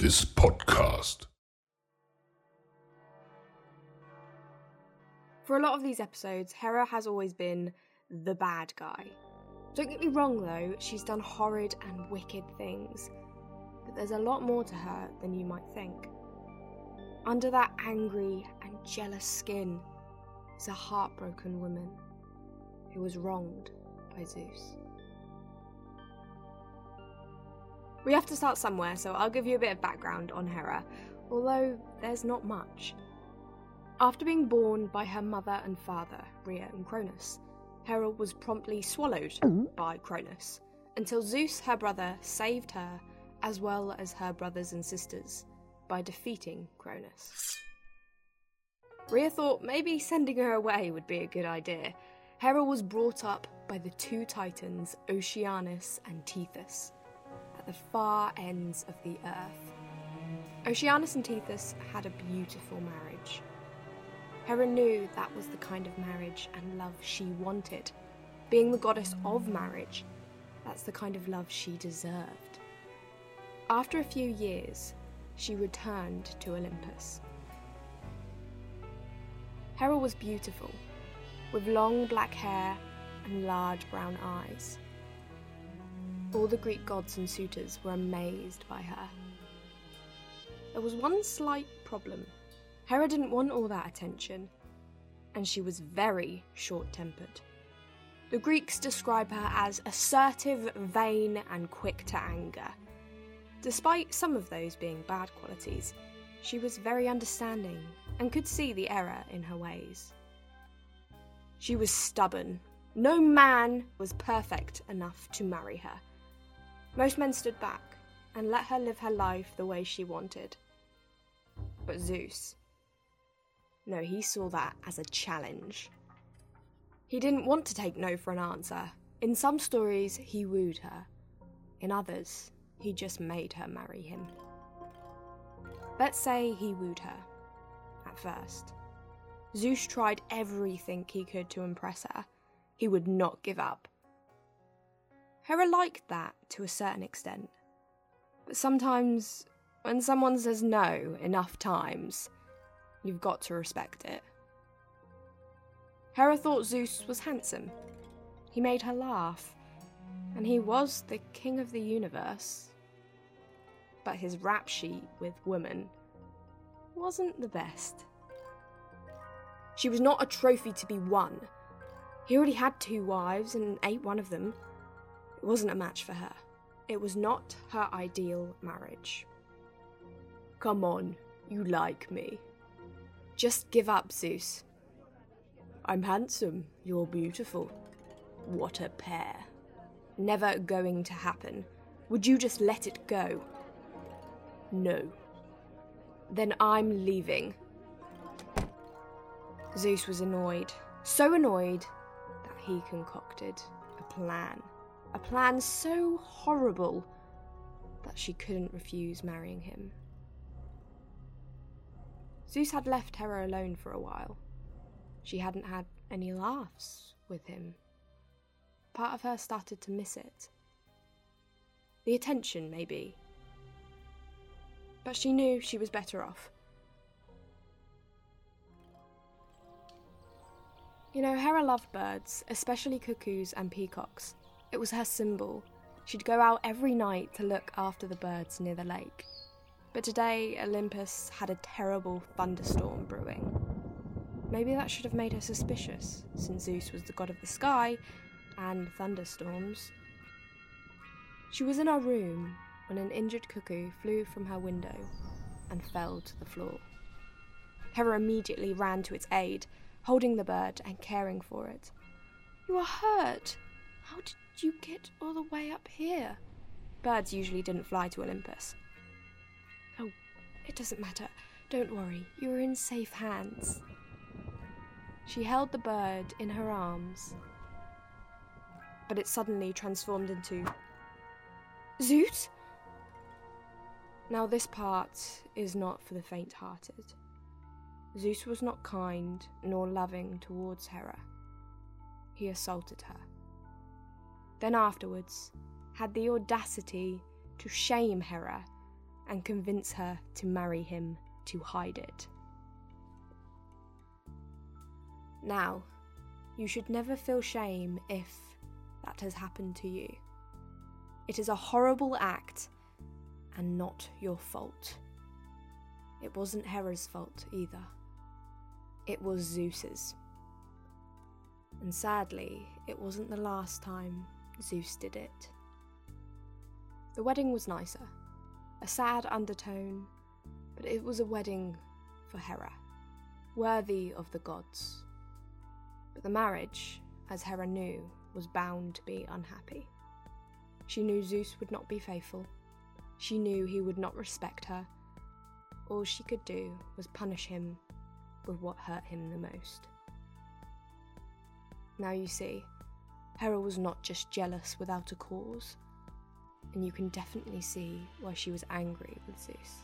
this podcast. For a lot of these episodes, Hera has always been the bad guy. Don't get me wrong though, she's done horrid and wicked things. But there's a lot more to her than you might think. Under that angry and jealous skin is a heartbroken woman who was wronged by Zeus. We have to start somewhere, so I'll give you a bit of background on Hera, although there's not much. After being born by her mother and father, Rhea and Cronus, Hera was promptly swallowed by Cronus until Zeus, her brother, saved her as well as her brothers and sisters by defeating Cronus. Rhea thought maybe sending her away would be a good idea. Hera was brought up by the two titans, Oceanus and Tethys, at the far ends of the earth. Oceanus and Tethys had a beautiful marriage. Hera knew that was the kind of marriage and love she wanted. Being the goddess of marriage, that's the kind of love she deserved. After a few years, she returned to Olympus. Hera was beautiful, with long black hair and large brown eyes. All the Greek gods and suitors were amazed by her. There was one slight problem. Hera didn't want all that attention, and she was very short tempered. The Greeks describe her as assertive, vain, and quick to anger. Despite some of those being bad qualities, she was very understanding and could see the error in her ways. She was stubborn. No man was perfect enough to marry her. Most men stood back and let her live her life the way she wanted. But Zeus, no, he saw that as a challenge. He didn't want to take no for an answer. In some stories, he wooed her. In others, he just made her marry him. Let's say he wooed her, at first. Zeus tried everything he could to impress her. He would not give up. Hera liked that to a certain extent. But sometimes, when someone says no enough times, you've got to respect it. Hera thought Zeus was handsome. He made her laugh, and he was the king of the universe. But his rap sheet with women wasn't the best. She was not a trophy to be won. He already had two wives and ate one of them. It wasn't a match for her. It was not her ideal marriage. Come on, you like me. Just give up, Zeus. I'm handsome, you're beautiful. What a pair. Never going to happen. Would you just let it go? No. Then I'm leaving. Zeus was annoyed, so annoyed that he concocted a plan. A plan so horrible that she couldn't refuse marrying him. Zeus had left Hera alone for a while. She hadn't had any laughs with him. Part of her started to miss it. The attention, maybe. But she knew she was better off. You know, Hera loved birds, especially cuckoos and peacocks. It was her symbol. She'd go out every night to look after the birds near the lake. But today, Olympus had a terrible thunderstorm brewing. Maybe that should have made her suspicious, since Zeus was the god of the sky and thunderstorms. She was in her room when an injured cuckoo flew from her window and fell to the floor. Hera immediately ran to its aid, holding the bird and caring for it. You are hurt. How did you get all the way up here? Birds usually didn't fly to Olympus. Oh, it doesn't matter. Don't worry, you are in safe hands. She held the bird in her arms, but it suddenly transformed into. Zeus? Now, this part is not for the faint hearted. Zeus was not kind nor loving towards Hera. He assaulted her. Then, afterwards, had the audacity to shame Hera and convince her to marry him to hide it. Now, you should never feel shame if that has happened to you. It is a horrible act and not your fault. It wasn't Hera's fault either. It was Zeus's. And sadly, it wasn't the last time Zeus did it. The wedding was nicer, a sad undertone, but it was a wedding for Hera, worthy of the gods. But the marriage, as Hera knew, was bound to be unhappy. She knew Zeus would not be faithful. She knew he would not respect her. All she could do was punish him with what hurt him the most. Now you see, Hera was not just jealous without a cause, and you can definitely see why she was angry with Zeus.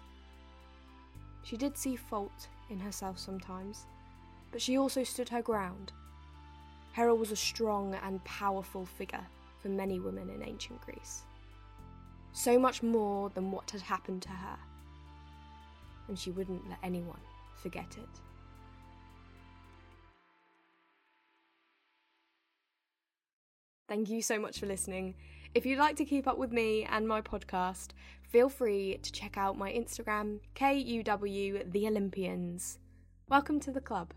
She did see fault in herself sometimes, but she also stood her ground. Hera was a strong and powerful figure for many women in ancient Greece. So much more than what had happened to her, and she wouldn't let anyone forget it. Thank you so much for listening. If you'd like to keep up with me and my podcast, feel free to check out my Instagram, KUW The Olympians. Welcome to the club.